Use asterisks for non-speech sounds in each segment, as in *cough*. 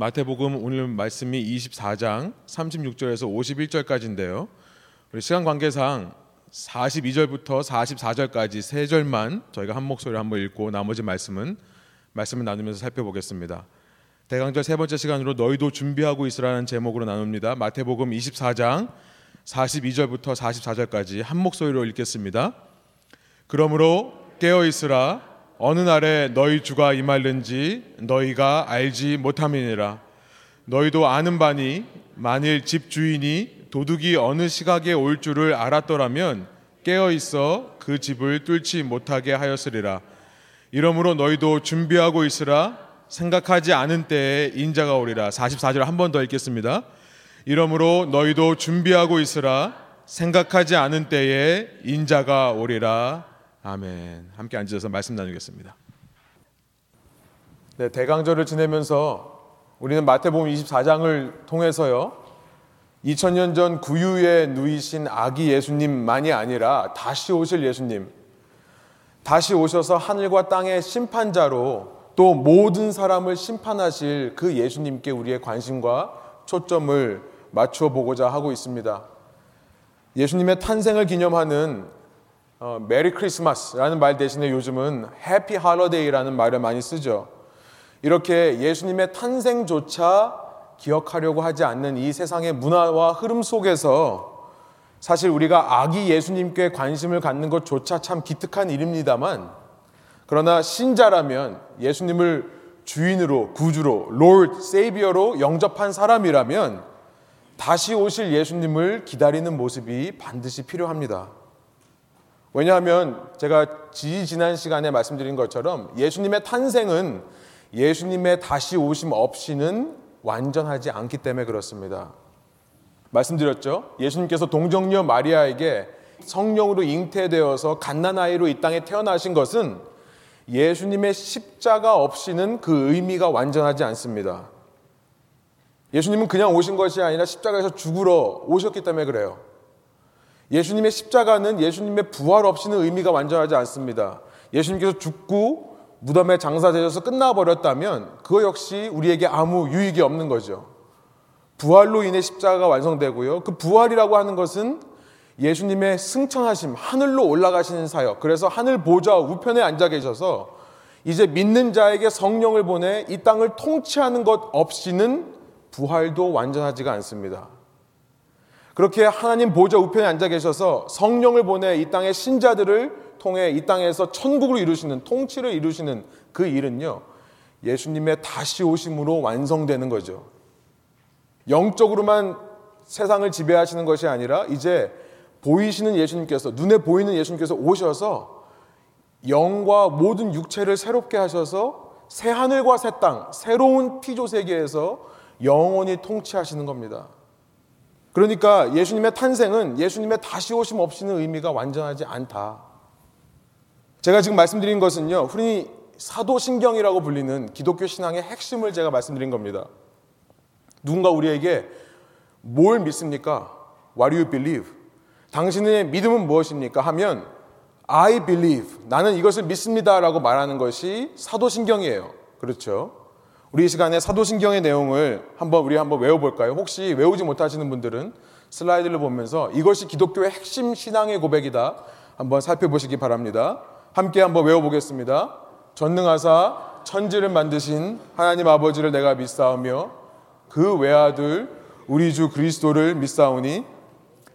마태복음 오늘 말씀이 24장 36절에서 51절까지인데요. 우리 시간 관계상 42절부터 44절까지 세 절만 저희가 한 목소리로 한번 읽고 나머지 말씀은 말씀을 나누면서 살펴보겠습니다. 대강절 세 번째 시간으로 너희도 준비하고 있으라는 제목으로 나눕니다. 마태복음 24장 42절부터 44절까지 한 목소리로 읽겠습니다. 그러므로 깨어 있으라 어느 날에 너희 주가 임할는지 너희가 알지 못함이니라. 너희도 아는 바니 만일 집 주인이 도둑이 어느 시각에 올 줄을 알았더라면 깨어 있어 그 집을 뚫지 못하게 하였으리라. 이러므로 너희도 준비하고 있으라. 생각하지 않은 때에 인자가 오리라. 44절 한 번 더 읽겠습니다. 이러므로 너희도 준비하고 있으라. 생각하지 않은 때에 인자가 오리라 아멘. 함께 앉으셔서 말씀 나누겠습니다. 네, 대강절을 지내면서 우리는 마태복음 24장을 통해서요. 2000년 전 구유에 누이신 아기 예수님만이 아니라 다시 오실 예수님, 다시 오셔서 하늘과 땅의 심판자로 또 모든 사람을 심판하실 그 예수님께 우리의 관심과 초점을 맞춰 보고자 하고 있습니다. 예수님의 탄생을 기념하는 어, Merry Christmas라는 말 대신에 요즘은 Happy Holiday라는 말을 많이 쓰죠. 이렇게 예수님의 탄생조차 기억하려고 하지 않는 이 세상의 문화와 흐름 속에서 사실 우리가 아기 예수님께 관심을 갖는 것조차 참 기특한 일입니다만 그러나 신자라면 예수님을 주인으로 구주로 Lord Savior로 영접한 사람이라면 다시 오실 예수님을 기다리는 모습이 반드시 필요합니다. 왜냐하면 제가 지지난 시간에 말씀드린 것처럼 예수님의 탄생은 예수님의 다시 오심 없이는 완전하지 않기 때문에 그렇습니다. 말씀드렸죠? 예수님께서 동정녀 마리아에게 성령으로 잉태되어서 갓난아이로 이 땅에 태어나신 것은 예수님의 십자가 없이는 그 의미가 완전하지 않습니다. 예수님은 그냥 오신 것이 아니라 십자가에서 죽으러 오셨기 때문에 그래요. 예수님의 십자가는 예수님의 부활 없이는 의미가 완전하지 않습니다. 예수님께서 죽고 무덤에 장사되셔서 끝나버렸다면 그거 역시 우리에게 아무 유익이 없는 거죠. 부활로 인해 십자가가 완성되고요. 그 부활이라고 하는 것은 예수님의 승천하심, 하늘로 올라가시는 사역. 그래서 하늘 보좌 우편에 앉아 계셔서 이제 믿는 자에게 성령을 보내 이 땅을 통치하는 것 없이는 부활도 완전하지가 않습니다. 그렇게 하나님 보좌 우편에 앉아 계셔서 성령을 보내 이 땅의 신자들을 통해 이 땅에서 천국을 이루시는 통치를 이루시는 그 일은요. 예수님의 다시 오심으로 완성되는 거죠. 영적으로만 세상을 지배하시는 것이 아니라 이제 보이시는 예수님께서 눈에 보이는 예수님께서 오셔서 영과 모든 육체를 새롭게 하셔서 새 하늘과 새 땅, 새로운 피조 세계에서 영원히 통치하시는 겁니다. 그러니까 예수님의 탄생은 예수님의 다시 오심 없이는 의미가 완전하지 않다. 제가 지금 말씀드린 것은요, 흔히 사도신경이라고 불리는 기독교 신앙의 핵심을 제가 말씀드린 겁니다. 누군가 우리에게 뭘 믿습니까? What do you believe? 당신의 믿음은 무엇입니까? 하면 I believe. 나는 이것을 믿습니다. 라고 말하는 것이 사도신경이에요. 그렇죠? 우리 이 시간에 사도신경의 내용을 한번 우리 한번 외워볼까요? 혹시 외우지 못하시는 분들은 슬라이드를 보면서 이것이 기독교의 핵심 신앙의 고백이다. 한번 살펴보시기 바랍니다. 함께 한번 외워보겠습니다. 전능하사 천지를 만드신 하나님 아버지를 내가 믿사오며 그 외아들 우리 주 그리스도를 믿사오니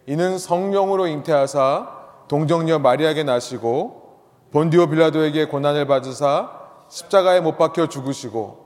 이는 성령으로 잉태하사 동정녀 마리아에게 나시고 본디오 빌라도에게 고난을 받으사 십자가에 못 박혀 죽으시고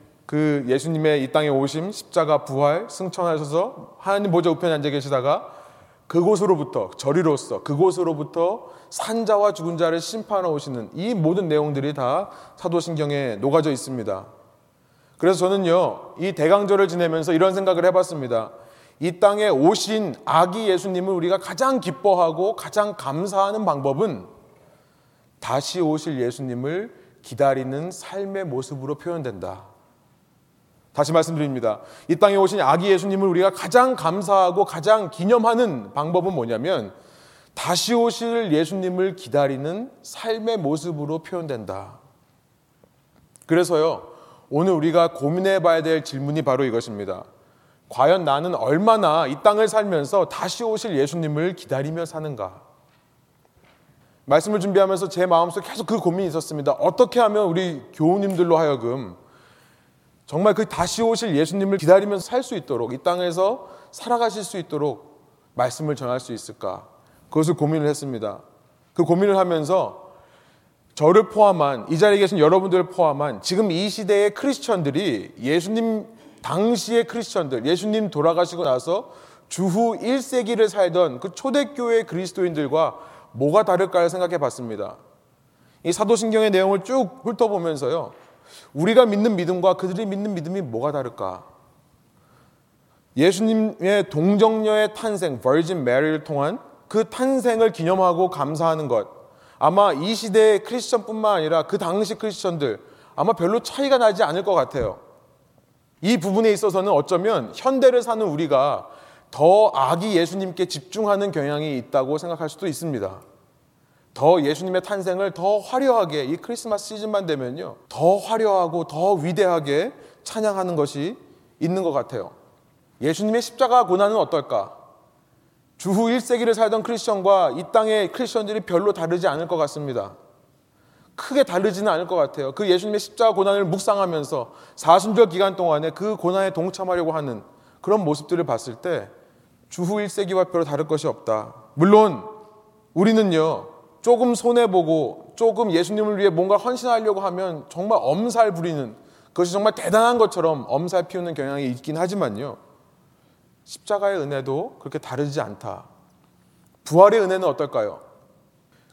그 예수님의 이 땅에 오심, 십자가 부활, 승천하셔서 하나님 보좌 우편에 앉아 계시다가 그곳으로부터 저리로서 그곳으로부터 산자와 죽은 자를 심판하러 오시는 이 모든 내용들이 다 사도신경에 녹아져 있습니다. 그래서 저는요, 이 대강절을 지내면서 이런 생각을 해봤습니다. 이 땅에 오신 아기 예수님을 우리가 가장 기뻐하고 가장 감사하는 방법은 다시 오실 예수님을 기다리는 삶의 모습으로 표현된다. 다시 말씀드립니다. 이 땅에 오신 아기 예수님을 우리가 가장 감사하고 가장 기념하는 방법은 뭐냐면 다시 오실 예수님을 기다리는 삶의 모습으로 표현된다. 그래서요, 오늘 우리가 고민해 봐야 될 질문이 바로 이것입니다. 과연 나는 얼마나 이 땅을 살면서 다시 오실 예수님을 기다리며 사는가? 말씀을 준비하면서 제 마음속에 계속 그 고민이 있었습니다. 어떻게 하면 우리 교우님들로 하여금 정말 그 다시 오실 예수님을 기다리면서 살 수 있도록 이 땅에서 살아가실 수 있도록 말씀을 전할 수 있을까? 그것을 고민을 했습니다. 그 고민을 하면서 저를 포함한 이 자리에 계신 여러분들을 포함한 지금 이 시대의 크리스천들이 예수님 당시의 크리스천들, 예수님 돌아가시고 나서 주후 1세기를 살던 그 초대교회 그리스도인들과 뭐가 다를까를 생각해 봤습니다. 이 사도신경의 내용을 쭉 훑어보면서요. 우리가 믿는 믿음과 그들이 믿는 믿음이 뭐가 다를까? 예수님의 동정녀의 탄생, 버진 메리를 통한 그 탄생을 기념하고 감사하는 것. 아마 이 시대의 크리스천뿐만 아니라 그 당시 크리스천들 아마 별로 차이가 나지 않을 것 같아요. 이 부분에 있어서는 어쩌면 현대를 사는 우리가 더 아기 예수님께 집중하는 경향이 있다고 생각할 수도 있습니다. 더 예수님의 탄생을 더 화려하게 이 크리스마스 시즌만 되면요. 더 화려하고 더 위대하게 찬양하는 것이 있는 것 같아요. 예수님의 십자가 고난은 어떨까? 주후 1세기를 살던 크리스천과 이 땅의 크리스천들이 별로 다르지 않을 것 같습니다. 크게 다르지는 않을 것 같아요. 그 예수님의 십자가 고난을 묵상하면서 사순절 기간 동안에 그 고난에 동참하려고 하는 그런 모습들을 봤을 때 주후 1세기와 별로 다를 것이 없다. 물론 우리는요, 조금 손해보고 조금 예수님을 위해 뭔가 헌신하려고 하면 정말 엄살 부리는 그것이 정말 대단한 것처럼 엄살 피우는 경향이 있긴 하지만요. 십자가의 은혜도 그렇게 다르지 않다. 부활의 은혜는 어떨까요?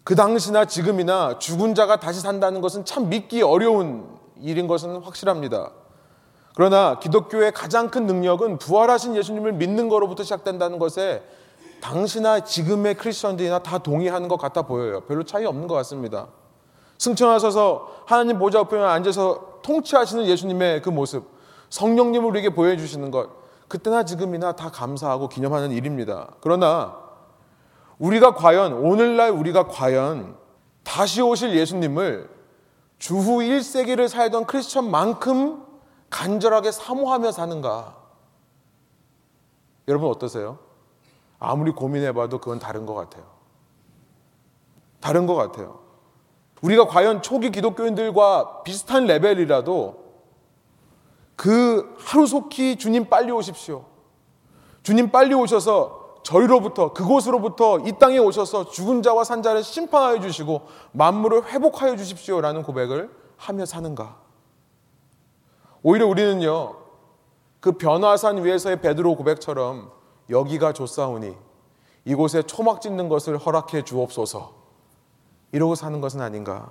그 당시나 지금이나 죽은 자가 다시 산다는 것은 참 믿기 어려운 일인 것은 확실합니다. 그러나 기독교의 가장 큰 능력은 부활하신 예수님을 믿는 거로부터 시작된다는 것에 당시나 지금의 크리스천들이나 다 동의하는 것 같아 보여요. 별로 차이 없는 것 같습니다. 승천하셔서 하나님 보좌 옆에 앉아서 통치하시는 예수님의 그 모습, 성령님을 우리에게 보여주시는 것, 그때나 지금이나 다 감사하고 기념하는 일입니다. 그러나 우리가 과연 오늘날 우리가 과연 다시 오실 예수님을 주후 1세기를 살던 크리스천만큼 간절하게 사모하며 사는가? 여러분 어떠세요? 아무리 고민해봐도 그건 다른 것 같아요. 다른 것 같아요. 우리가 과연 초기 기독교인들과 비슷한 레벨이라도 그 하루속히 주님 빨리 오십시오. 주님 빨리 오셔서 저희로부터 그곳으로부터 이 땅에 오셔서 죽은 자와 산 자를 심판하여 주시고 만물을 회복하여 주십시오라는 고백을 하며 사는가? 오히려 우리는요. 그 변화산 위에서의 베드로 고백처럼 여기가 좋사오니 이곳에 초막 짓는 것을 허락해 주옵소서. 이러고 사는 것은 아닌가?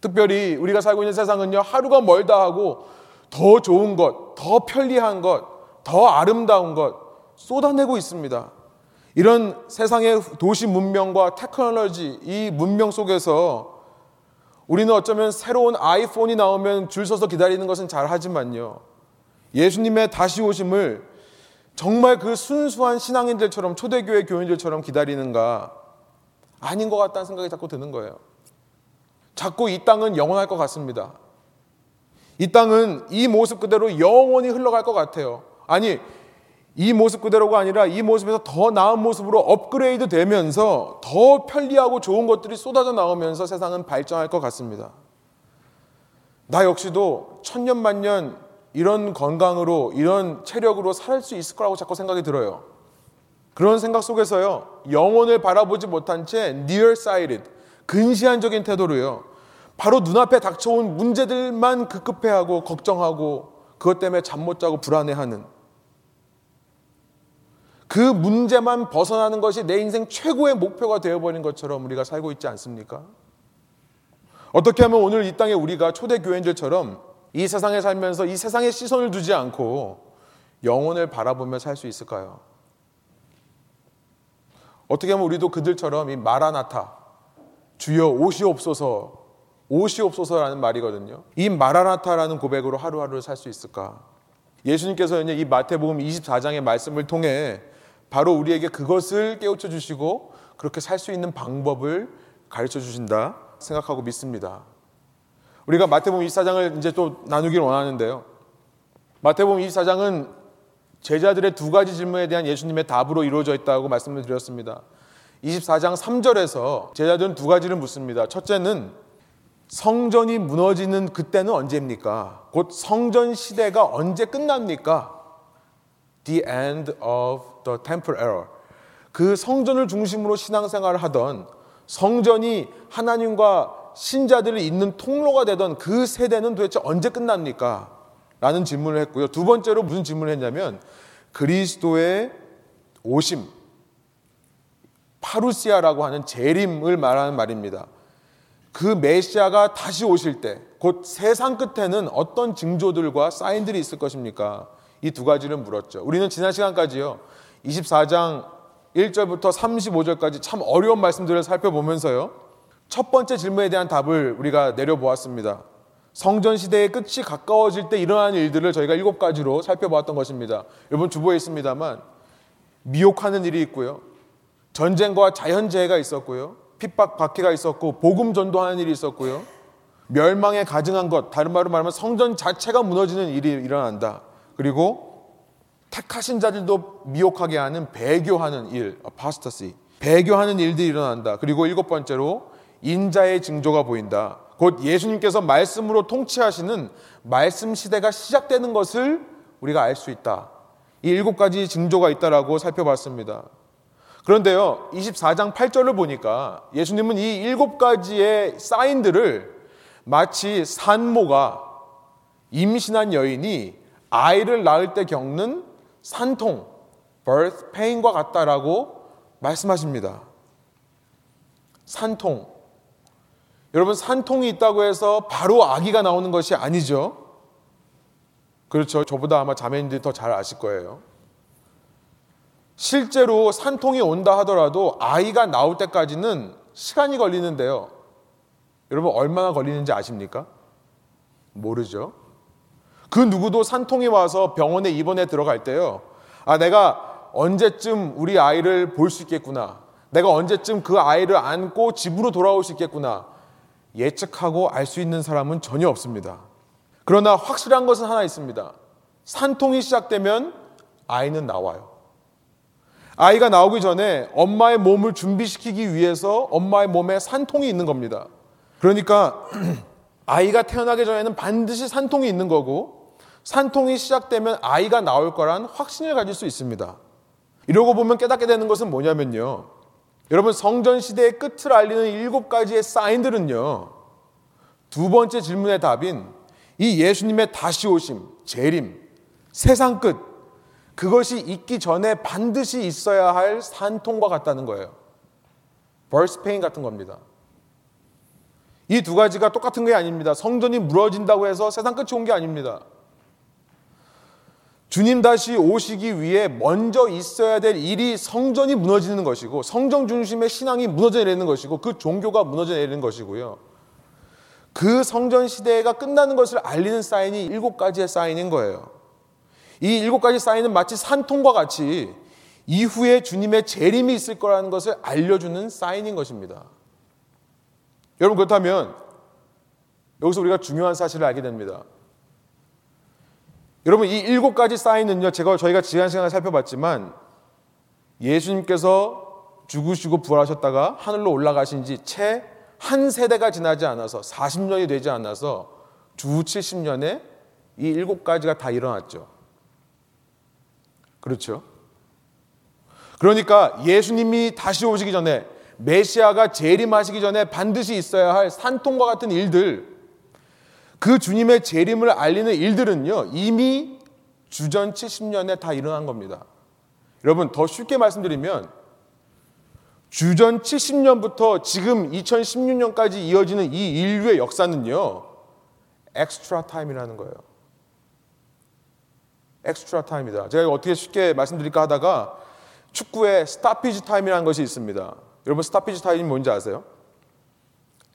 특별히 우리가 살고 있는 세상은요. 하루가 멀다 하고 더 좋은 것, 더 편리한 것, 더 아름다운 것 쏟아내고 있습니다. 이런 세상의 도시 문명과 테크놀로지, 이 문명 속에서 우리는 어쩌면 새로운 아이폰이 나오면 줄 서서 기다리는 것은 잘 하지만요. 예수님의 다시 오심을 정말 그 순수한 신앙인들처럼 초대교회 교인들처럼 기다리는가 아닌 것 같다는 생각이 자꾸 드는 거예요. 자꾸 이 땅은 영원할 것 같습니다. 이 땅은 이 모습 그대로 영원히 흘러갈 것 같아요. 아니, 이 모습 그대로가 아니라 이 모습에서 더 나은 모습으로 업그레이드 되면서 더 편리하고 좋은 것들이 쏟아져 나오면서 세상은 발전할 것 같습니다. 나 역시도 천년 만년 이런 건강으로 이런 체력으로 살 수 있을 거라고 자꾸 생각이 들어요. 그런 생각 속에서요. 영혼을 바라보지 못한 채 nearsighted 근시안적인 태도로요. 바로 눈앞에 닥쳐온 문제들만 급급해하고 걱정하고 그것 때문에 잠 못 자고 불안해하는 그 문제만 벗어나는 것이 내 인생 최고의 목표가 되어버린 것처럼 우리가 살고 있지 않습니까? 어떻게 하면 오늘 이 땅에 우리가 초대 교인들처럼 이 세상에 살면서 이 세상에 시선을 두지 않고 영혼을 바라보며 살 수 있을까요? 어떻게 하면 우리도 그들처럼 이 마라나타 주여 오시옵소서 오시옵소서라는 말이거든요. 이 마라나타라는 고백으로 하루하루를 살 수 있을까? 예수님께서 이 마태복음 24장의 말씀을 통해 바로 우리에게 그것을 깨우쳐 주시고 그렇게 살 수 있는 방법을 가르쳐 주신다 생각하고 믿습니다. 우리가 마태복음 24장을 이제 또 나누길 원하는데요. 마태복음 24장은 제자들의 두 가지 질문에 대한 예수님의 답으로 이루어져 있다고 말씀을 드렸습니다. 24장 3절에서 제자들은 두 가지를 묻습니다. 첫째는 성전이 무너지는 그때는 언제입니까? 곧 성전 시대가 언제 끝납니까? The end of the temple era. 그 성전을 중심으로 신앙생활을 하던 성전이 하나님과 신자들을 잇는 통로가 되던 그 세대는 도대체 언제 끝납니까? 라는 질문을 했고요. 두 번째로 무슨 질문을 했냐면 그리스도의 오심, 파루시아라고 하는 재림을 말하는 말입니다. 그 메시아가 다시 오실 때, 곧 세상 끝에는 어떤 징조들과 사인들이 있을 것입니까? 이 두 가지를 물었죠. 우리는 지난 시간까지요, 24장 1절부터 35절까지 참 어려운 말씀들을 살펴보면서요, 첫 번째 질문에 대한 답을 우리가 내려보았습니다. 성전 시대의 끝이 가까워질 때 일어나는 일들을 저희가 일곱 가지로 살펴보았던 것입니다. 여러분 주보에 있습니다만 미혹하는 일이 있고요. 전쟁과 자연재해가 있었고요. 핍박 박해가 있었고 복음 전도하는 일이 있었고요. 멸망에 가증한 것, 다른 말로 말하면 성전 자체가 무너지는 일이 일어난다. 그리고 택하신 자들도 미혹하게 하는 배교하는 일, apostasy. 배교하는 일들이 일어난다. 그리고 일곱 번째로 인자의 징조가 보인다. 곧 예수님께서 말씀으로 통치하시는 말씀 시대가 시작되는 것을 우리가 알 수 있다. 이 일곱 가지 징조가 있다라고 살펴봤습니다. 그런데요, 24장 8절을 보니까 예수님은 이 일곱 가지의 사인들을 마치 산모가 임신한 여인이 아이를 낳을 때 겪는 산통, birth pain과 같다라고 말씀하십니다. 산통. 여러분, 산통이 있다고 해서 바로 아기가 나오는 것이 아니죠. 그렇죠. 저보다 아마 자매님들이 더 잘 아실 거예요. 실제로 산통이 온다 하더라도 아이가 나올 때까지는 시간이 걸리는데요. 여러분 얼마나 걸리는지 아십니까? 모르죠. 그 누구도 산통이 와서 병원에 입원해 들어갈 때요. 아, 내가 언제쯤 우리 아이를 볼 수 있겠구나. 내가 언제쯤 그 아이를 안고 집으로 돌아올 수 있겠구나. 예측하고 알 수 있는 사람은 전혀 없습니다. 그러나 확실한 것은 하나 있습니다. 산통이 시작되면 아이는 나와요. 아이가 나오기 전에 엄마의 몸을 준비시키기 위해서 엄마의 몸에 산통이 있는 겁니다. 그러니까 *clears throat* 아이가 태어나기 전에는 반드시 산통이 있는 거고 산통이 시작되면 아이가 나올 거란 확신을 가질 수 있습니다. 이러고 보면 깨닫게 되는 것은 뭐냐면요. 여러분 성전 시대의 끝을 알리는 일곱 가지의 사인들은요. 두 번째 질문의 답인 이 예수님의 다시 오심, 재림, 세상 끝 그것이 있기 전에 반드시 있어야 할 산통과 같다는 거예요. birth pain 같은 겁니다. 이 두 가지가 똑같은 게 아닙니다. 성전이 무너진다고 해서 세상 끝이 온 게 아닙니다. 주님 다시 오시기 위해 먼저 있어야 될 일이 성전이 무너지는 것이고 성전 중심의 신앙이 무너져 내리는 것이고 그 종교가 무너져 내리는 것이고요. 그 성전 시대가 끝나는 것을 알리는 사인이 일곱 가지의 사인인 거예요. 이 일곱 가지 사인은 마치 산통과 같이 이후에 주님의 재림이 있을 거라는 것을 알려주는 사인인 것입니다. 여러분 그렇다면 여기서 우리가 중요한 사실을 알게 됩니다. 여러분 이 일곱 가지 사인은요 제가 저희가 지난 시간에 살펴봤지만 예수님께서 죽으시고 부활하셨다가 하늘로 올라가신 지 채 한 세대가 지나지 않아서 40년이 되지 않아서 주 70년에 이 일곱 가지가 다 일어났죠. 그렇죠? 그러니까 예수님이 다시 오시기 전에 메시아가 재림하시기 전에 반드시 있어야 할 산통과 같은 일들 그 주님의 재림을 알리는 일들은요 이미 주전 70년에 다 일어난 겁니다. 여러분 더 쉽게 말씀드리면 주전 70년부터 지금 2016년까지 이어지는 이 인류의 역사는요 extra time이라는 거예요. extra time이다. 제가 어떻게 쉽게 말씀드릴까 하다가 축구에 stoppage time이라는 것이 있습니다. 여러분 stoppage time이 뭔지 아세요?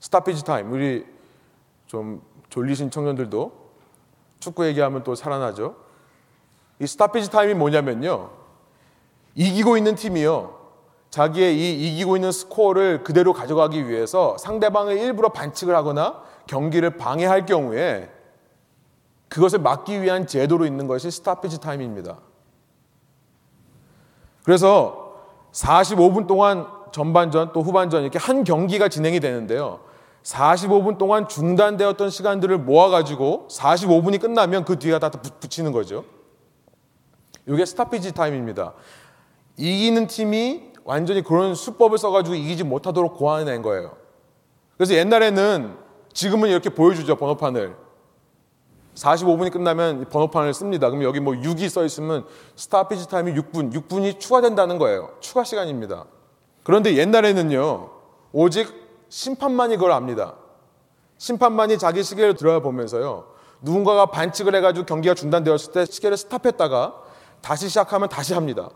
stoppage time. 우리 좀 졸리신 청년들도 축구 얘기하면 또 살아나죠. 이 stoppage time이 뭐냐면요. 이기고 있는 팀이요. 자기의 이 이기고 있는 스코어를 그대로 가져가기 위해서 상대방을 일부러 반칙을 하거나 경기를 방해할 경우에 그것을 막기 위한 제도로 있는 것이 스타피지 타임입니다. 그래서 45분 동안 전반전 또 후반전 이렇게 한 경기가 진행이 되는데요. 45분 동안 중단되었던 시간들을 모아가지고 45분이 끝나면 그 뒤가 다 붙이는 거죠. 이게 스타피지 타임입니다. 이기는 팀이 완전히 그런 수법을 써가지고 이기지 못하도록 고안해낸 거예요. 그래서 옛날에는 지금은 이렇게 보여주죠 번호판을 45분이 끝나면 번호판을 씁니다. 그럼 여기 뭐 6이 써 있으면 스타피지 타임이 6분, 6분이 추가된다는 거예요. 추가 시간입니다. 그런데 옛날에는요, 오직 심판만이 그걸 압니다. 심판만이 자기 시계를 들어보면서요, 누군가가 반칙을 해가지고 경기가 중단되었을 때 시계를 스탑했다가 다시 시작하면 다시 합니다.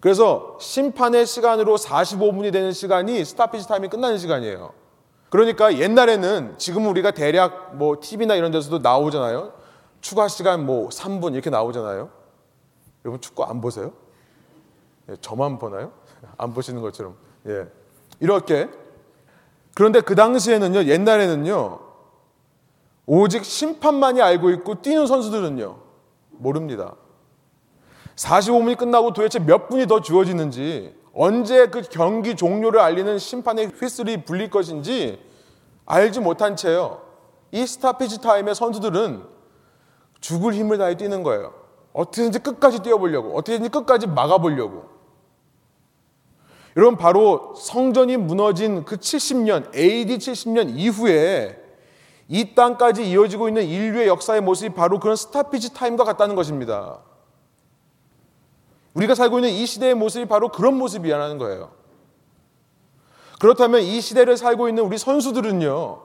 그래서 심판의 시간으로 45분이 되는 시간이 스타피지 타임이 끝나는 시간이에요. 그러니까 옛날에는 지금 우리가 대략 뭐 TV나 이런 데서도 나오잖아요. 추가 시간 뭐 3분 이렇게 나오잖아요. 여러분 축구 안 보세요? 예, 저만 보나요? *laughs* 안 보시는 것처럼. 예. 이렇게. 그런데 그 당시에는요, 옛날에는요, 오직 심판만이 알고 있고 뛰는 선수들은요, 모릅니다. 45분이 끝나고 도대체 몇 분이 더 주어지는지 언제 그 경기 종료를 알리는 심판의 휘슬이 불릴 것인지 알지 못한 채요. 이 스타피지 타임의 선수들은 죽을 힘을 다해 뛰는 거예요. 어떻게든지 끝까지 뛰어보려고, 어떻게든지 끝까지 막아보려고. 여러분, 바로 성전이 무너진 그 70년, AD 70년 이후에 이 땅까지 이어지고 있는 인류의 역사의 모습이 바로 그런 스타피지 타임과 같다는 것입니다. 우리가 살고 있는 이 시대의 모습이 바로 그런 모습이라는 거예요. 그렇다면 이 시대를 살고 있는 우리 선수들은요,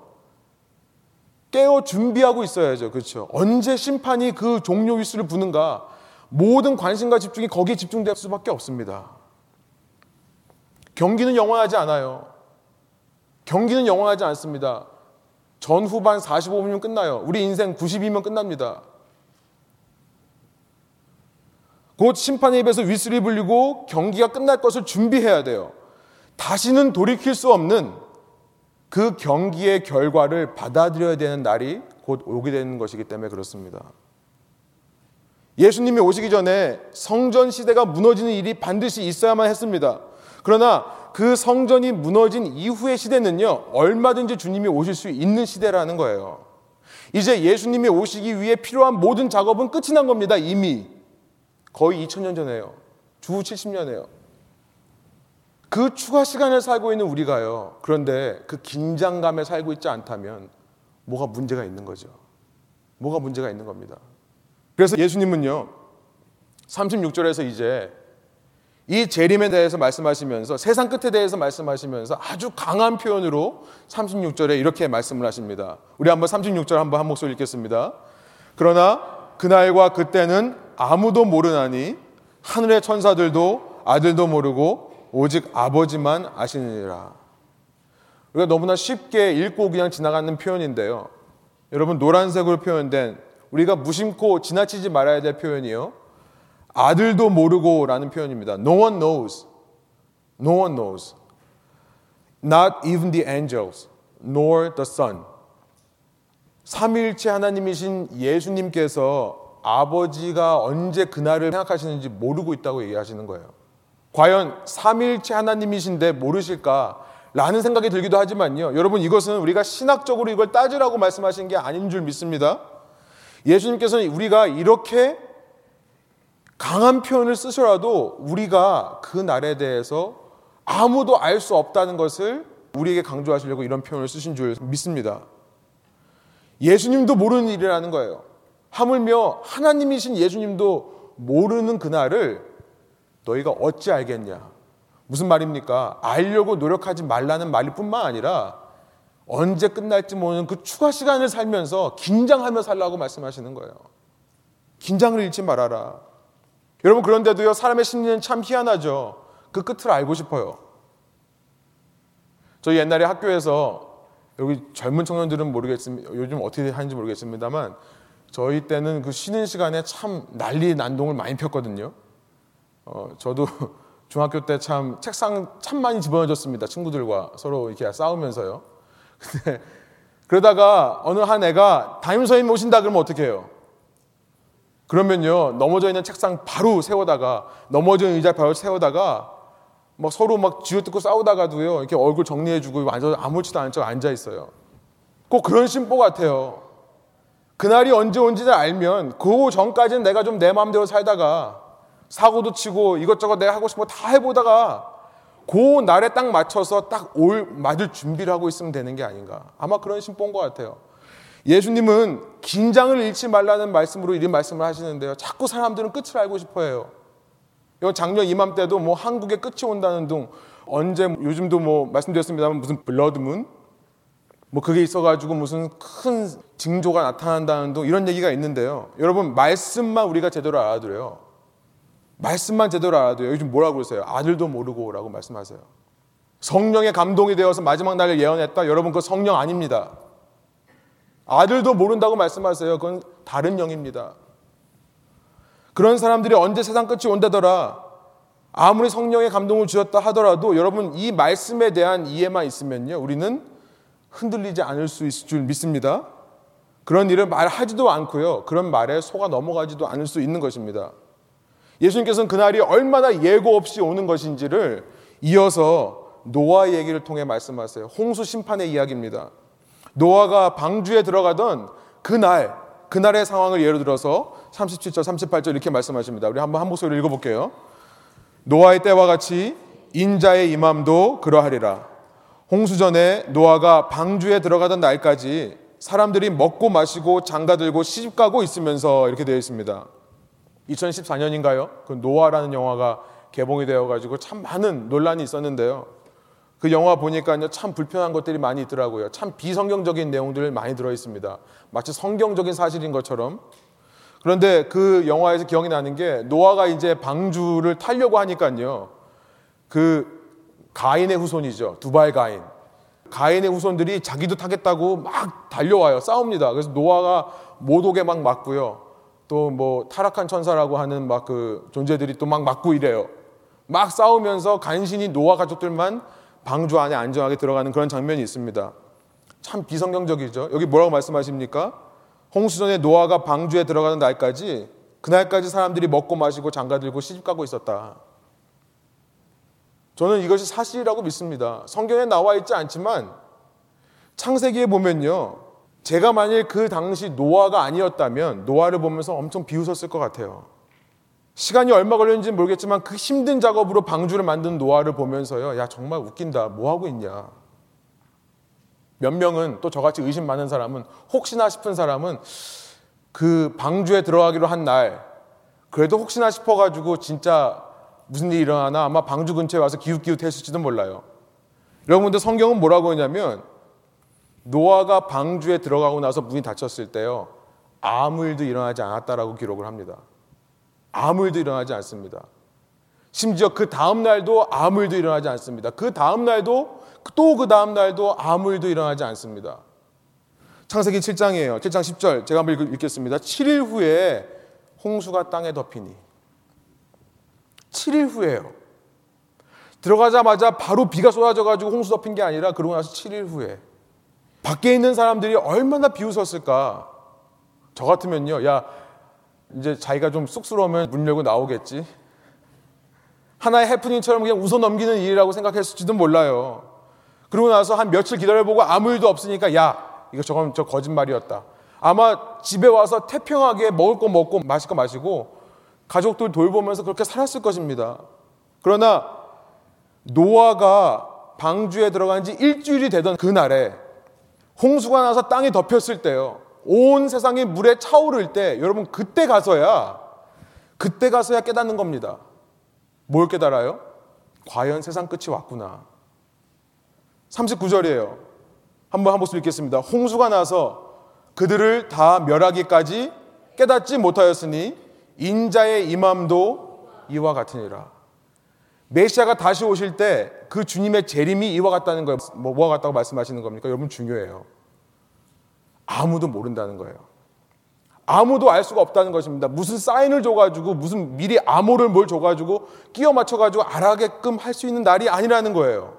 깨어 준비하고 있어야죠. 그렇죠. 언제 심판이 그 종료 휘스를 부는가, 모든 관심과 집중이 거기에 집중될 수밖에 없습니다. 경기는 영원하지 않아요. 경기는 영원하지 않습니다. 전 후반 45분이면 끝나요. 우리 인생 90이면 끝납니다. 곧 심판의 입에서 위슬이 불리고 경기가 끝날 것을 준비해야 돼요. 다시는 돌이킬 수 없는 그 경기의 결과를 받아들여야 되는 날이 곧 오게 되는 것이기 때문에 그렇습니다. 예수님이 오시기 전에 성전 시대가 무너지는 일이 반드시 있어야만 했습니다. 그러나 그 성전이 무너진 이후의 시대는요, 얼마든지 주님이 오실 수 있는 시대라는 거예요. 이제 예수님이 오시기 위해 필요한 모든 작업은 끝이 난 겁니다, 이미. 거의 2000년 전에요. 주 70년에요. 그 추가 시간을 살고 있는 우리가요. 그런데 그 긴장감에 살고 있지 않다면 뭐가 문제가 있는 거죠. 뭐가 문제가 있는 겁니다. 그래서 예수님은요. 36절에서 이제 이 재림에 대해서 말씀하시면서 세상 끝에 대해서 말씀하시면서 아주 강한 표현으로 36절에 이렇게 말씀을 하십니다. 우리 한번 36절 한번 한 목소리 읽겠습니다. 그러나 그날과 그때는 아무도 모르나니 하늘의 천사들도 아들도 모르고 오직 아버지만 아시느니라. 우리가 너무나 쉽게 읽고 그냥 지나가는 표현인데요. 여러분 노란색으로 표현된 우리가 무심코 지나치지 말아야 될 표현이요. 아들도 모르고라는 표현입니다. No one knows. No one knows. Not even the angels, nor the Son. 삼일체 하나님이신 예수님께서 아버지가 언제 그날을 생각하시는지 모르고 있다고 얘기하시는 거예요. 과연 삼일체 하나님이신데 모르실까? 라는 생각이 들기도 하지만요. 여러분 이것은 우리가 신학적으로 이걸 따지라고 말씀하신 게 아닌 줄 믿습니다. 예수님께서는 우리가 이렇게 강한 표현을 쓰셔라도 우리가 그 날에 대해서 아무도 알 수 없다는 것을 우리에게 강조하시려고 이런 표현을 쓰신 줄 믿습니다. 예수님도 모르는 일이라는 거예요. 하물며 하나님이신 예수님도 모르는 그날을 너희가 어찌 알겠냐? 무슨 말입니까? 알려고 노력하지 말라는 말일 뿐만 아니라 언제 끝날지 모르는 그 추가 시간을 살면서 긴장하며 살라고 말씀하시는 거예요. 긴장을 잃지 말아라. 여러분 그런데도요 사람의 심리는 참 희한하죠. 그 끝을 알고 싶어요. 저 옛날에 학교에서 여기 젊은 청년들은 모르겠습니다. 요즘 어떻게 하는지 모르겠습니다만 저희 때는 그 쉬는 시간에 참 난리 난동을 많이 폈거든요. 어, 저도 *laughs* 중학교 때 참 책상 참 많이 집어넣어줬습니다. 친구들과 서로 이렇게 싸우면서요. *laughs* 근데 그러다가 어느 한 애가 담임 선생님 오신다 그러면 어떻게 해요? 그러면요 넘어져 있는 책상 바로 세워다가 넘어져 있는 의자 바로 세워다가 막 서로 막 쥐어뜯고 싸우다가도요 이렇게 얼굴 정리해주고 완전 아무렇지도 않은 척 앉아 있어요. 꼭 그런 심보 같아요. 그날이 언제 온지를 알면 그 전까지는 내가 좀 내 마음대로 살다가 사고도 치고 이것저것 내가 하고 싶은 거 다 해보다가 그 날에 딱 맞춰서 딱 올 맞을 준비를 하고 있으면 되는 게 아닌가. 아마 그런 심보인 것 같아요. 예수님은 긴장을 잃지 말라는 말씀으로 이런 말씀을 하시는데요. 자꾸 사람들은 끝을 알고 싶어 해요. 작년 이맘때도 뭐 한국에 끝이 온다는 등 언제 요즘도 뭐 말씀드렸습니다만 무슨 blood moon 뭐 그게 있어가지고 무슨 큰 징조가 나타난다는 등 이런 얘기가 있는데요. 여러분 말씀만 우리가 제대로 알아들어요. 말씀만 제대로 알아도 요즘 뭐라고 그러세요? 아들도 모르고라고 말씀하세요. 성령의 감동이 되어서 마지막 날을 예언했다. 여러분 그 성령 아닙니다. 아들도 모른다고 말씀하세요. 그건 다른 영입니다. 그런 사람들이 언제 세상 끝이 온다더라. 아무리 성령의 감동을 주었다 하더라도 여러분 이 말씀에 대한 이해만 있으면요. 우리는 흔들리지 않을 수 있을 줄 믿습니다. 그런 일을 말하지도 않고요. 그런 말에 속아 넘어가지도 않을 수 있는 것입니다. 예수님께서는 그날이 얼마나 예고 없이 오는 것인지를 이어서 노아 얘기를 통해 말씀하세요. 홍수 심판의 이야기입니다. 노아가 방주에 들어가던 그날, 그날의 상황을 예로 들어서 37절, 38절 이렇게 말씀하십니다. 우리 한번 한 목소리로 읽어볼게요. 노아의 때와 같이 인자의 임함도 그러하리라. 홍수 전에 노아가 방주에 들어가던 날까지 사람들이 먹고 마시고 장가 들고 시집 가고 있으면서 이렇게 되어 있습니다. 2014년인가요? 그 노아라는 영화가 개봉이 되어 가지고 참 많은 논란이 있었는데요. 그 영화 보니까요 참 불편한 것들이 많이 있더라고요. 참 비성경적인 내용들 많이 들어 있습니다. 마치 성경적인 사실인 것처럼. 그런데 그 영화에서 기억이 나는 게 노아가 이제 방주를 타려고 하니까요. 그 가인의 후손이죠. 두발 가인. 가인의 후손들이 자기도 타겠다고 막 달려와요. 싸웁니다. 그래서 노아가 못 오게 막 막고요. 또 뭐 타락한 천사라고 하는 막 그 존재들이 또막 맞고 이래요. 막 싸우면서 간신히 노아 가족들만 방주 안에 안정하게 들어가는 그런 장면이 있습니다. 참 비성경적이죠. 여기 뭐라고 말씀하십니까? 홍수전에 노아가 방주에 들어가는 날까지 그날까지 사람들이 먹고 마시고 장가 들고 시집 가고 있었다. 저는 이것이 사실이라고 믿습니다. 성경에 나와 있지 않지만 창세기에 보면요. 제가 만일 그 당시 노아가 아니었다면 노아를 보면서 엄청 비웃었을 것 같아요. 시간이 얼마 걸렸는지 모르겠지만 그 힘든 작업으로 방주를 만든 노아를 보면서요. 야, 정말 웃긴다. 뭐 하고 있냐. 몇 명은 또 저같이 의심 많은 사람은 혹시나 싶은 사람은 그 방주에 들어가기로 한 날 그래도 혹시나 싶어 가지고 진짜 무슨 일이 일어나나 아마 방주 근처에 와서 기웃기웃했을지도 몰라요. 여러분들 성경은 뭐라고 하냐면 노아가 방주에 들어가고 나서 문이 닫혔을 때요. 아무 일도 일어나지 않았다라고 기록을 합니다. 아무 일도 일어나지 않습니다. 심지어 그 다음 날도 아무 일도 일어나지 않습니다. 그 다음 날도 또 그 다음 날도 아무 일도 일어나지 않습니다. 창세기 7장이에요. 7장 10절 제가 한번 읽겠습니다. 7일 후에 홍수가 땅에 덮이니 7일 후에요. 들어가자마자 바로 비가 쏟아져 가지고 홍수 덮인 게 아니라 그러고 나서 7일 후에 밖에 있는 사람들이 얼마나 비웃었을까. 저 같으면요, 야, 이제 자기가 좀 쑥스러우면 문 열고 나오겠지. 하나의 해프닝처럼 그냥 웃어 넘기는 일이라고 생각했을지도 몰라요. 그러고 나서 한 며칠 기다려보고 아무 일도 없으니까 야, 이거 저건 저 거짓말이었다. 아마 집에 와서 태평하게 먹을 거 먹고 마실 거 마시고 가족들 돌보면서 그렇게 살았을 것입니다. 그러나 노아가 방주에 들어간 지 일주일이 되던 그날에 홍수가 나서 땅이 덮였을 때요. 온 세상이 물에 차오를 때 여러분 그때 가서야 그때 가서야 깨닫는 겁니다. 뭘 깨달아요? 과연 세상 끝이 왔구나. 39절이에요. 한번 한 목소리 읽겠습니다. 홍수가 나서 그들을 다 멸하기까지 깨닫지 못하였으니 인자의 임함도 이와 같으니라. 메시아가 다시 오실 때 그 주님의 재림이 이와 같다는 거예요. 뭐, 뭐와 같다고 말씀하시는 겁니까? 여러분 중요해요. 아무도 모른다는 거예요. 아무도 알 수가 없다는 것입니다. 무슨 사인을 줘가지고 무슨 미리 암호를 뭘 줘가지고 끼워 맞춰가지고 알아게끔 할 수 있는 날이 아니라는 거예요.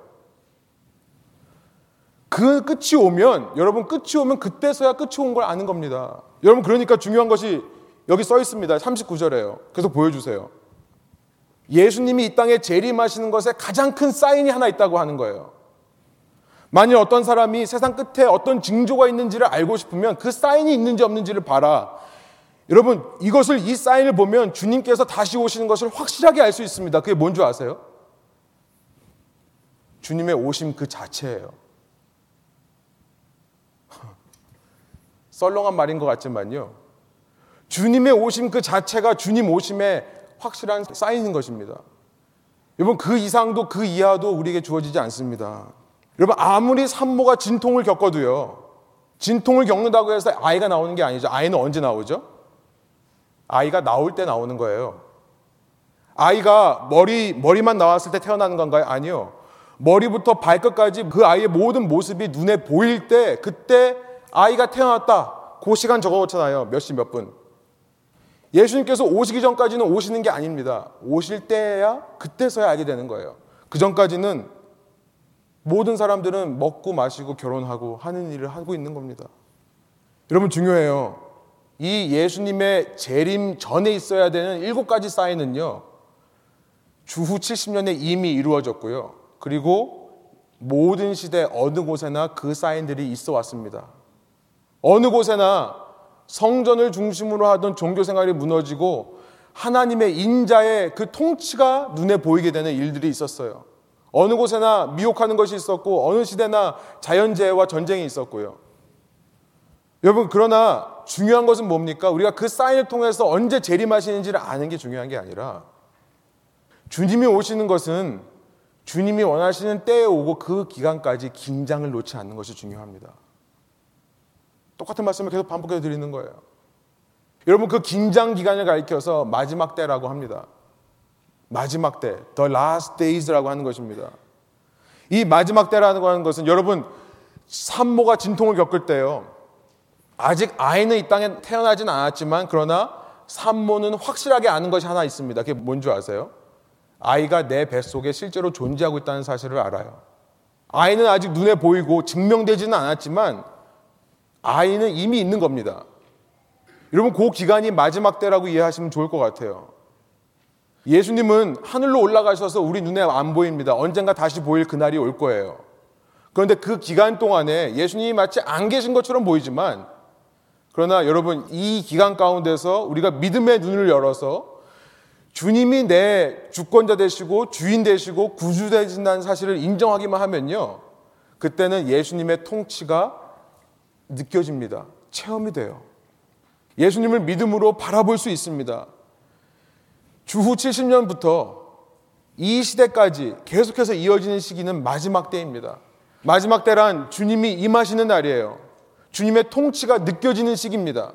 그 끝이 오면 여러분 끝이 오면 그때서야 끝이 온 걸 아는 겁니다. 여러분 그러니까 중요한 것이 여기 써 있습니다. 39절에요. 계속 보여주세요. 예수님이 이 땅에 재림하시는 것에 가장 큰 사인이 하나 있다고 하는 거예요. 만일 어떤 사람이 세상 끝에 어떤 징조가 있는지를 알고 싶으면 그 사인이 있는지 없는지를 봐라. 여러분, 이것을 이 사인을 보면 주님께서 다시 오시는 것을 확실하게 알 수 있습니다. 그게 뭔 줄 아세요? 주님의 오심 그 자체예요. *laughs* 썰렁한 말인 것 같지만요. 주님의 오심 그 자체가 주님 오심의 확실한 사인인 것입니다. 여러분 그 이상도 그 이하도 우리에게 주어지지 않습니다. 여러분 아무리 산모가 진통을 겪어도요. 진통을 겪는다고 해서 아이가 나오는 게 아니죠. 아이는 언제 나오죠? 아이가 나올 때 나오는 거예요. 아이가 머리 머리만 나왔을 때 태어나는 건가요? 아니요. 머리부터 발끝까지 그 아이의 모든 모습이 눈에 보일 때 그때 아이가 태어났다. 그 시간 적어놓잖아요. 몇 시 몇 분. 예수님께서 오시기 전까지는 오시는 게 아닙니다. 오실 때야 그때서야 알게 되는 거예요. 그 전까지는 모든 사람들은 먹고 마시고 결혼하고 하는 일을 하고 있는 겁니다. 여러분 중요해요. 이 예수님의 재림 전에 있어야 되는 일곱 가지 사인은요. 주후 70년에 이미 이루어졌고요. 그리고 모든 시대 어느 곳에나 그 사인들이 있어 왔습니다. 어느 곳에나 성전을 중심으로 하던 종교 생활이 무너지고 하나님의 인자의 그 통치가 눈에 보이게 되는 일들이 있었어요. 어느 곳에나 미혹하는 것이 있었고 어느 시대나 자연재해와 전쟁이 있었고요. 여러분 그러나 중요한 것은 뭡니까? 우리가 그 사인을 통해서 언제 재림하시는지를 아는 게 중요한 게 아니라 주님이 오시는 것은 주님이 원하시는 때에 오고 그 기간까지 긴장을 놓지 않는 것이 중요합니다. 똑같은 말씀을 계속 반복해 드리는 거예요. 여러분 그 긴장 기간을 가리켜서 마지막 때라고 합니다. 마지막 때, the last days라고 하는 것입니다. 이 마지막 때라고 하는 것은 여러분 산모가 진통을 겪을 때요. 아직 아이는 이 땅에 태어나진 않았지만 그러나 산모는 확실하게 아는 것이 하나 있습니다. 그게 뭔지 아세요? 아이가 내 뱃속에 실제로 존재하고 있다는 사실을 알아요. 아이는 아직 눈에 보이고 증명되지는 않았지만 아이는 이미 있는 겁니다. 여러분, 그 기간이 마지막 때라고 이해하시면 좋을 것 같아요. 예수님은 하늘로 올라가셔서 우리 눈에 안 보입니다. 언젠가 다시 보일 그날이 올 거예요. 그런데 그 기간 동안에 예수님이 마치 안 계신 것처럼 보이지만, 그러나 여러분, 이 기간 가운데서 우리가 믿음의 눈을 열어서 주님이 내 주권자 되시고 주인 되시고 구주 되신다는 사실을 인정하기만 하면요. 그때는 예수님의 통치가 느껴집니다. 체험이 돼요. 예수님을 믿음으로 바라볼 수 있습니다. 주후 70년부터 이 시대까지 계속해서 이어지는 시기는 마지막 때입니다. 마지막 때란 주님이 임하시는 날이에요. 주님의 통치가 느껴지는 시기입니다.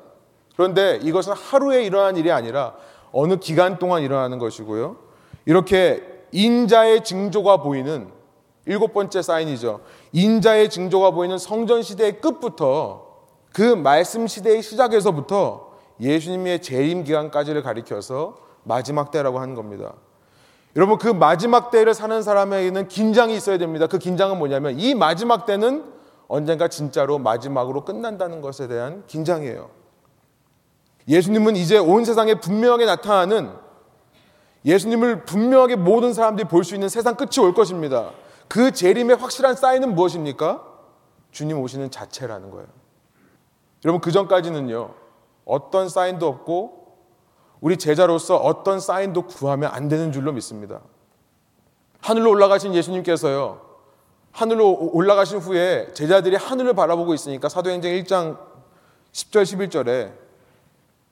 그런데 이것은 하루에 일어난 일이 아니라 어느 기간 동안 일어나는 것이고요. 이렇게 인자의 징조가 보이는 일곱 번째 사인이죠. 인자의 징조가 보이는 성전 시대의 끝부터 그 말씀 시대의 시작에서부터 예수님의 재림 기간까지를 가리켜서 마지막 때라고 하는 겁니다. 여러분 그 마지막 때를 사는 사람에게는 긴장이 있어야 됩니다. 그 긴장은 뭐냐면 이 마지막 때는 언젠가 진짜로 마지막으로 끝난다는 것에 대한 긴장이에요. 예수님은 이제 온 세상에 분명하게 나타나는 예수님을 분명하게 모든 사람들이 볼 수 있는 세상 끝이 올 것입니다. 그 재림의 확실한 사인은 무엇입니까? 주님 오시는 자체라는 거예요. 여러분 그 전까지는요 어떤 사인도 없고 우리 제자로서 어떤 사인도 구하면 안 되는 줄로 믿습니다. 하늘로 올라가신 예수님께서요 하늘로 올라가신 후에 제자들이 하늘을 바라보고 있으니까 사도행전 1장 10절 11절에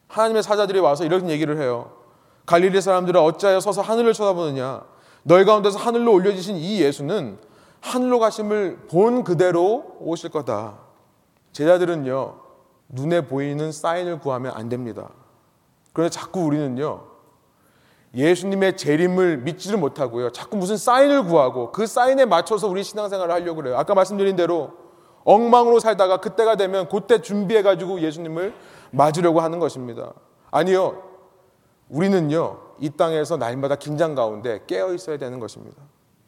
하나님의 사자들이 와서 이런 얘기를 해요. 갈릴리 사람들은 어찌하여 서서 하늘을 쳐다보느냐 너희 가운데서 하늘로 올려지신 이 예수는 하늘로 가심을 본 그대로 오실 거다. 제자들은요, 눈에 보이는 사인을 구하면 안 됩니다. 그런데 자꾸 우리는요. 예수님의 재림을 믿지를 못하고요. 자꾸 무슨 사인을 구하고 그 사인에 맞춰서 우리 신앙생활을 하려고 그래요. 아까 말씀드린 대로 엉망으로 살다가 그때가 되면 그때 준비해 가지고 예수님을 맞으려고 하는 것입니다. 아니요. 우리는요. 이 땅에서 날마다 긴장 가운데 깨어 있어야 되는 것입니다.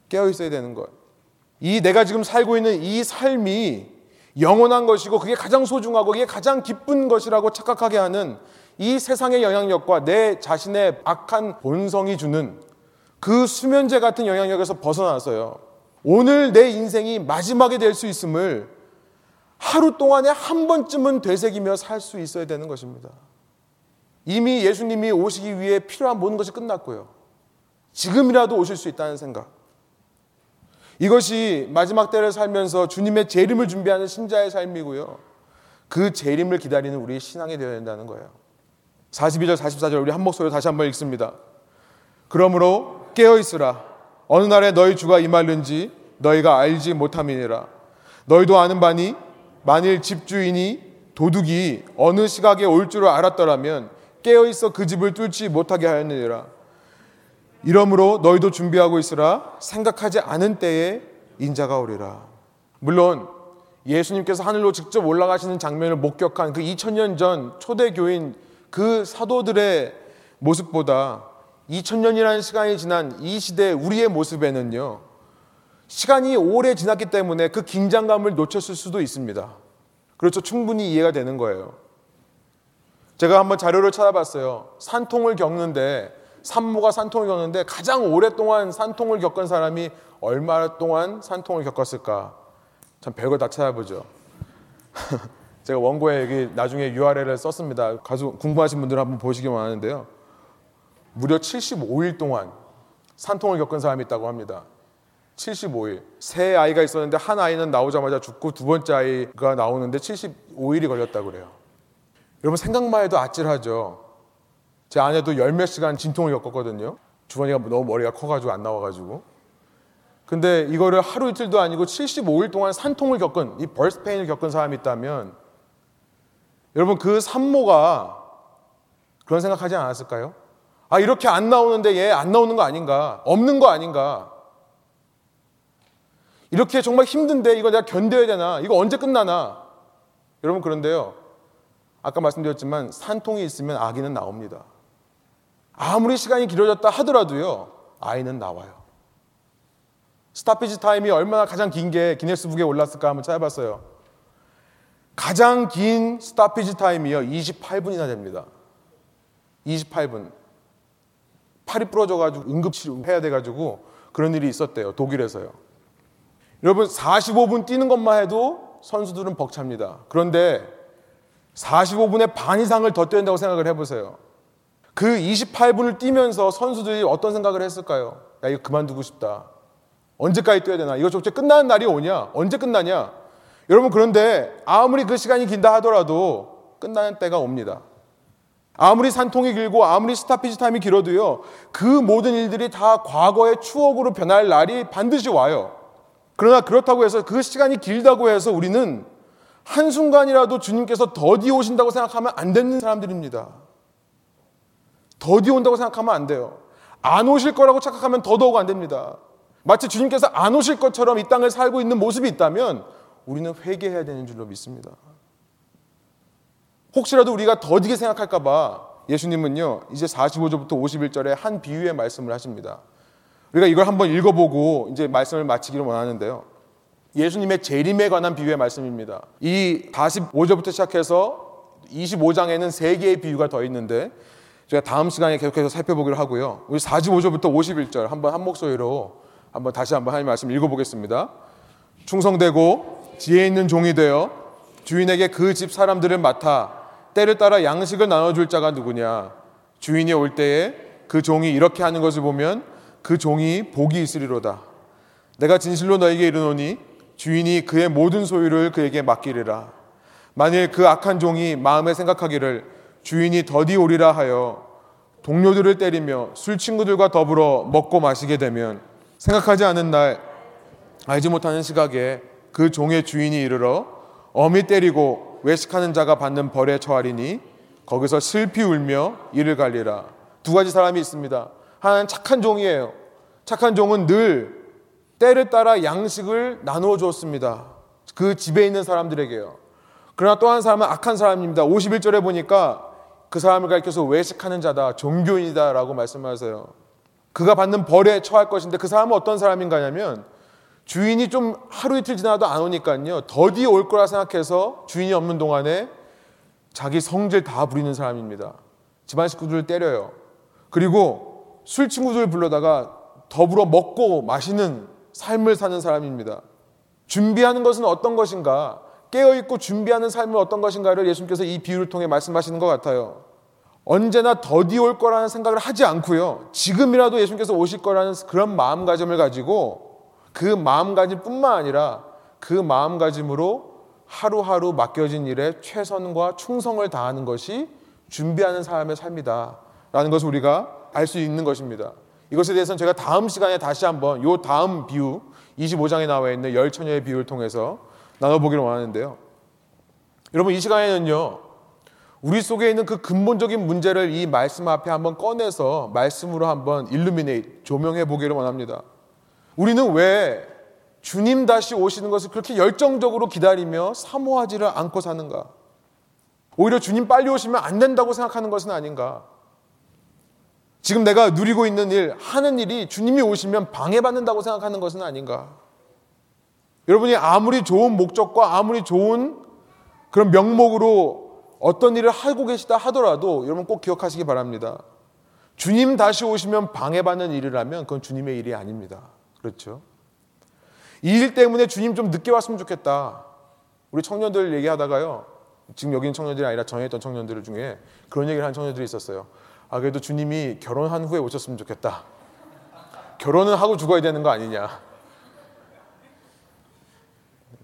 깨어 있어야 되는 것. 이 내가 지금 살고 있는 이 삶이 영원한 것이고 그게 가장 소중하고 그게 가장 기쁜 것이라고 착각하게 하는 이 세상의 영향력과 내 자신의 악한 본성이 주는 그 수면제 같은 영향력에서 벗어나서요. 오늘 내 인생이 마지막이 될 수 있음을 하루 동안에 한 번쯤은 되새기며 살 수 있어야 되는 것입니다. 이미 예수님이 오시기 위해 필요한 모든 것이 끝났고요. 지금이라도 오실 수 있다는 생각. 이것이 마지막 때를 살면서 주님의 재림을 준비하는 신자의 삶이고요. 그 재림을 기다리는 우리의 신앙이 되어야 된다는 거예요. 42절, 44절 우리 한 목소리로 다시 한번 읽습니다. 그러므로 깨어 있으라. 어느 날에 너희 주가 임하는지 너희가 알지 못함이니라. 너희도 아는 바니 만일 집주인이 도둑이 어느 시각에 올 줄을 알았더라면 깨어 있어 그 집을 뚫지 못하게 하였느니라. 이러므로 너희도 준비하고 있으라 생각하지 않은 때에 인자가 오리라. 물론 예수님께서 하늘로 직접 올라가시는 장면을 목격한 그 2000년 전 초대 교인 그 사도들의 모습보다 2000년이라는 시간이 지난 이 시대 우리의 모습에는요. 시간이 오래 지났기 때문에 그 긴장감을 놓쳤을 수도 있습니다. 그렇죠. 충분히 이해가 되는 거예요. 제가 한번 자료를 찾아봤어요. 산통을 겪는데 산모가 산통을 겪는데 가장 오랫동안 산통을 겪은 사람이 얼마 동안 산통을 겪었을까? 참 별거 다 찾아보죠. *laughs* 제가 원고에 여기 나중에 URL을 썼습니다. 가수 궁금하신 분들 한번 보시기 원하는데요. 무려 75일 동안 산통을 겪은 사람이 있다고 합니다. 75일. 세 아이가 있었는데 한 아이는 나오자마자 죽고 두 번째 아이가 나오는데 75일이 걸렸다고 그래요. 여러분 생각만 해도 아찔하죠. 제 아내도 열 몇 시간 진통을 겪었거든요. 주머니가 너무 머리가 커가지고 안 나와가지고. 근데 이거를 하루 이틀도 아니고 75일 동안 산통을 겪은 이 벌스페인을 겪은 사람이 있다면 여러분 그 산모가 그런 생각하지 않았을까요? 아 이렇게 안 나오는데 얘 안 나오는 거 아닌가? 없는 거 아닌가? 이렇게 정말 힘든데 이거 내가 견뎌야 되나? 이거 언제 끝나나? 여러분 그런데요. 아까 말씀드렸지만 산통이 있으면 아기는 나옵니다. 아무리 시간이 길어졌다 하더라도요, 아이는 나와요. 스타피지 타임이 얼마나 가장 긴 게 기네스북에 올랐을까 한번 찾아봤어요. 가장 긴 스타피지 타임이요, 28분이나 됩니다. 28분. 팔이 부러져가지고 응급치료 해야 돼가지고 그런 일이 있었대요. 독일에서요. 여러분, 45분 뛰는 것만 해도 선수들은 벅찹니다. 그런데 45분의 반 이상을 더 된다고 생각을 해보세요. 그 28분을 뛰면서 선수들이 어떤 생각을 했을까요? 야, 이거 그만두고 싶다. 언제까지 뛰어야 되나? 이거 저째 끝나는 날이 오냐? 언제 끝나냐? 여러분, 그런데 아무리 그 시간이 긴다 하더라도 끝나는 때가 옵니다. 아무리 산통이 길고 아무리 스타피지 타임이 길어도요, 그 모든 일들이 다 과거의 추억으로 변할 날이 반드시 와요. 그러나 그렇다고 해서 그 시간이 길다고 해서 우리는 한순간이라도 주님께서 더디 오신다고 생각하면 안 되는 사람들입니다. 더디 온다고 생각하면 안 돼요. 안 오실 거라고 착각하면 더더욱 안 됩니다. 마치 주님께서 안 오실 것처럼 이 땅을 살고 있는 모습이 있다면 우리는 회개해야 되는 줄로 믿습니다. 혹시라도 우리가 더디게 생각할까봐 예수님은요, 이제 45절부터 51절에 한 비유의 말씀을 하십니다. 우리가 이걸 한번 읽어보고 이제 말씀을 마치기를 원하는데요. 예수님의 재림에 관한 비유의 말씀입니다. 이 45절부터 시작해서 25장에는 세 개의 비유가 더 있는데 제가 다음 시간에 계속해서 살펴보기로 하고요. 우리 45절부터 51절 한번 한 목소리로 한번 다시 한번 하나님 말씀 읽어보겠습니다. 충성되고 지혜 있는 종이 되어 주인에게 그 집 사람들을 맡아 때를 따라 양식을 나눠줄 자가 누구냐? 주인이 올 때에 그 종이 이렇게 하는 것을 보면 그 종이 복이 있으리로다. 내가 진실로 너에게 이르노니 주인이 그의 모든 소유를 그에게 맡기리라. 만일 그 악한 종이 마음에 생각하기를 주인이 더디 오리라 하여 동료들을 때리며 술 친구들과 더불어 먹고 마시게 되면 생각하지 않은 날 알지 못하는 시각에 그 종의 주인이 이르러 어미 때리고 외식하는 자가 받는 벌에 처하리니 거기서 슬피 울며 이를 갈리라. 두 가지 사람이 있습니다. 하나는 착한 종이에요. 착한 종은 늘 때를 따라 양식을 나누어 주었습니다. 그 집에 있는 사람들에게요. 그러나 또 한 사람은 악한 사람입니다. 51절에 보니까 그 사람을 가리켜서 외식하는 자다, 종교인이다라고 말씀하세요. 그가 받는 벌에 처할 것인데 그 사람은 어떤 사람인가 하면 주인이 좀 하루 이틀 지나도 안 오니까요. 더디 올 거라 생각해서 주인이 없는 동안에 자기 성질 다 부리는 사람입니다. 집안 식구들을 때려요. 그리고 술 친구들 불러다가 더불어 먹고 마시는 삶을 사는 사람입니다. 준비하는 것은 어떤 것인가? 깨어있고 준비하는 삶은 어떤 것인가를 예수님께서 이 비유를 통해 말씀하시는 것 같아요. 언제나 더디 올 거라는 생각을 하지 않고요. 지금이라도 예수님께서 오실 거라는 그런 마음가짐을 가지고 그 마음가짐 뿐만 아니라 그 마음가짐으로 하루하루 맡겨진 일에 최선과 충성을 다하는 것이 준비하는 사람의 삶이다. 라는 것을 우리가 알 수 있는 것입니다. 이것에 대해서는 제가 다음 시간에 다시 한번 요 다음 비유 25장에 나와 있는 열 처녀의 비유를 통해서 나눠보기를 원하는데요. 여러분 이 시간에는요. 우리 속에 있는 그 근본적인 문제를 이 말씀 앞에 한번 꺼내서 말씀으로 한번 일루미네이트 조명해 보기를 원합니다. 우리는 왜 주님 다시 오시는 것을 그렇게 열정적으로 기다리며 사모하지를 않고 사는가? 오히려 주님 빨리 오시면 안 된다고 생각하는 것은 아닌가? 지금 내가 누리고 있는 일, 하는 일이 주님이 오시면 방해받는다고 생각하는 것은 아닌가? 여러분이 아무리 좋은 목적과 아무리 좋은 그런 명목으로 어떤 일을 하고 계시다 하더라도 여러분 꼭 기억하시기 바랍니다. 주님 다시 오시면 방해받는 일이라면 그건 주님의 일이 아닙니다. 그렇죠? 이 일 때문에 주님 좀 늦게 왔으면 좋겠다. 우리 청년들 얘기하다가요. 지금 여기 있는 청년들이 아니라 전에 있던 청년들 중에 그런 얘기를 한 청년들이 있었어요. 아, 그래도 주님이 결혼한 후에 오셨으면 좋겠다. 결혼은 하고 죽어야 되는 거 아니냐.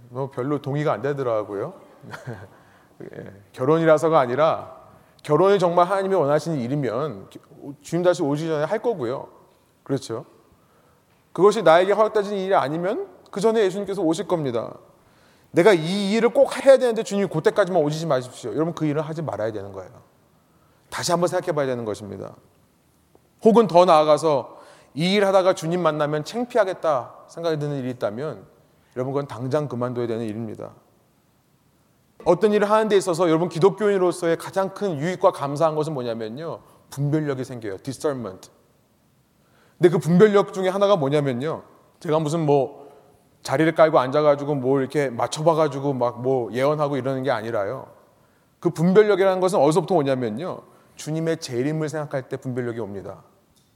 뭐 별로 동의가 안 되더라고요. *laughs* 예, 결혼이라서가 아니라 결혼이 정말 하나님이 원하시는 일이면 주님 다시 오시기 전에 할 거고요. 그렇죠. 그것이 나에게 허락되진 일이 아니면 그 전에 예수님께서 오실 겁니다. 내가 이 일을 꼭 해야 되는데 주님이 그때까지만 오시지 마십시오. 여러분 그 일을 하지 말아야 되는 거예요. 다시 한번 생각해 봐야 되는 것입니다. 혹은 더 나아가서 이 일 하다가 주님 만나면 창피하겠다 생각이 드는 일이 있다면 여러분 그건 당장 그만둬야 되는 일입니다. 어떤 일을 하는 데 있어서 여러분 기독교인으로서의 가장 큰 유익과 감사한 것은 뭐냐면요. 분별력이 생겨요. discernment. 근데 그 분별력 중에 하나가 뭐냐면요. 제가 무슨 뭐 자리를 깔고 앉아가지고 뭐 이렇게 맞춰봐가지고 막 뭐 예언하고 이러는 게 아니라요. 그 분별력이라는 것은 어디서부터 오냐면요. 주님의 재림을 생각할 때 분별력이 옵니다.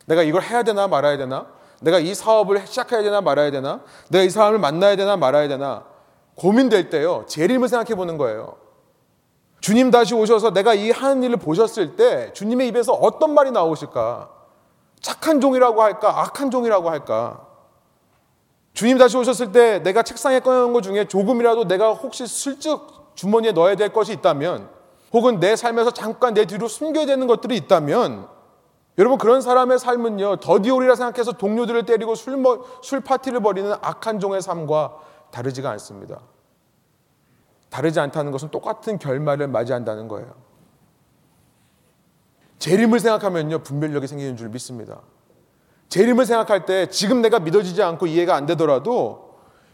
내가 이걸 해야 되나 말아야 되나? 내가 이 사업을 시작해야 되나 말아야 되나? 내가 이 사람을 만나야 되나 말아야 되나? 고민될 때요. 재림을 생각해 보는 거예요. 주님 다시 오셔서 내가 이 하는 일을 보셨을 때 주님의 입에서 어떤 말이 나오실까? 착한 종이라고 할까? 악한 종이라고 할까? 주님 다시 오셨을 때 내가 책상에 꺼내놓은 것 중에 조금이라도 내가 혹시 슬쩍 주머니에 넣어야 될 것이 있다면 혹은 내 삶에서 잠깐 내 뒤로 숨겨야 되는 것들이 있다면 여러분 그런 사람의 삶은요 더디오리라 생각해서 동료들을 때리고 술, 머, 술 파티를 벌이는 악한 종의 삶과 다르지가 않습니다. 다르지 않다는 것은 똑같은 결말을 맞이한다는 거예요. 재림을 생각하면요 분별력이 생기는 줄 믿습니다. 재림을 생각할 때 지금 내가 믿어지지 않고 이해가 안 되더라도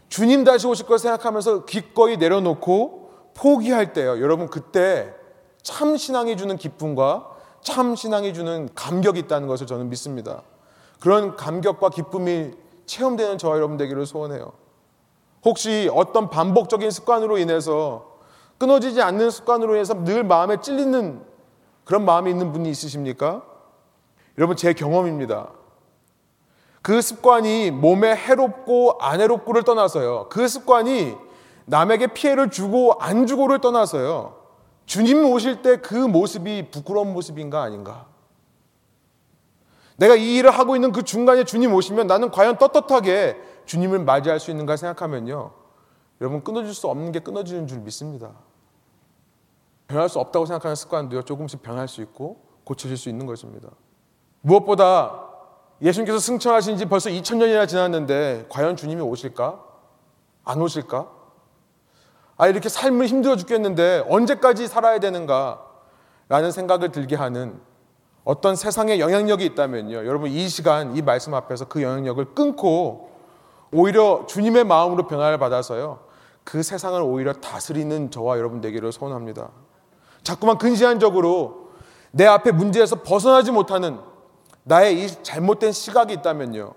주님 다시 오실 걸 생각하면서 기꺼이 내려놓고 포기할 때요. 여러분 그때 참 신앙이 주는 기쁨과 참 신앙이 주는 감격이 있다는 것을 저는 믿습니다. 그런 감격과 기쁨이 체험되는 저와 여러분 되기를 소원해요. 혹시 어떤 반복적인 습관으로 인해서 끊어지지 않는 습관으로 인해서 늘 마음에 찔리는 그런 마음이 있는 분이 있으십니까? 여러분 제 경험입니다. 그 습관이 몸에 해롭고 안 해롭고를 떠나서요. 그 습관이 남에게 피해를 주고 안 주고를 떠나서요. 주님 오실 때 그 모습이 부끄러운 모습인가 아닌가? 내가 이 일을 하고 있는 그 중간에 주님 오시면 나는 과연 떳떳하게 주님을 맞이할 수 있는가 생각하면요. 여러분 끊어질 수 없는 게 끊어지는 줄 믿습니다. 변할 수 없다고 생각하는 습관도요. 조금씩 변할 수 있고 고쳐질 수 있는 것입니다. 무엇보다 예수님께서 승천하신 지 벌써 2000년이나 지났는데 과연 주님이 오실까? 안 오실까? 아, 이렇게 삶을 힘들어 죽겠는데 언제까지 살아야 되는가? 라는 생각을 들게 하는 어떤 세상의 영향력이 있다면요. 여러분 이 시간 이 말씀 앞에서 그 영향력을 끊고 오히려 주님의 마음으로 변화를 받아서요. 그 세상을 오히려 다스리는 저와 여러분 되기를 소원합니다. 자꾸만 근시안적으로 내 앞에 문제에서 벗어나지 못하는 나의 이 잘못된 시각이 있다면요.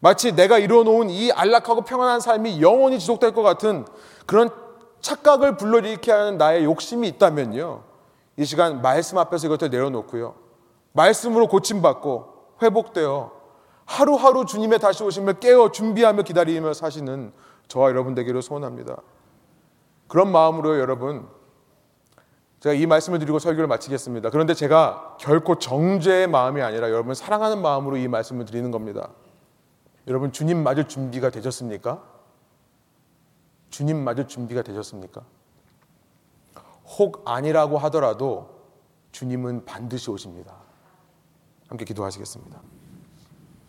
마치 내가 이루어놓은 이 안락하고 평안한 삶이 영원히 지속될 것 같은 그런 착각을 불러일으키게 하는 나의 욕심이 있다면요. 이 시간 말씀 앞에서 이것을 내려놓고요. 말씀으로 고침받고 회복되어 하루하루 주님의 다시 오심을 깨어 준비하며 기다리며 사시는 저와 여러분 되기를 소원합니다. 그런 마음으로 여러분 제가 이 말씀을 드리고 설교를 마치겠습니다. 그런데 제가 결코 정죄의 마음이 아니라 여러분 사랑하는 마음으로 이 말씀을 드리는 겁니다. 여러분 주님 맞을 준비가 되셨습니까? 주님 맞을 준비가 되셨습니까? 혹 아니라고 하더라도 주님은 반드시 오십니다. 함께 기도하시겠습니다.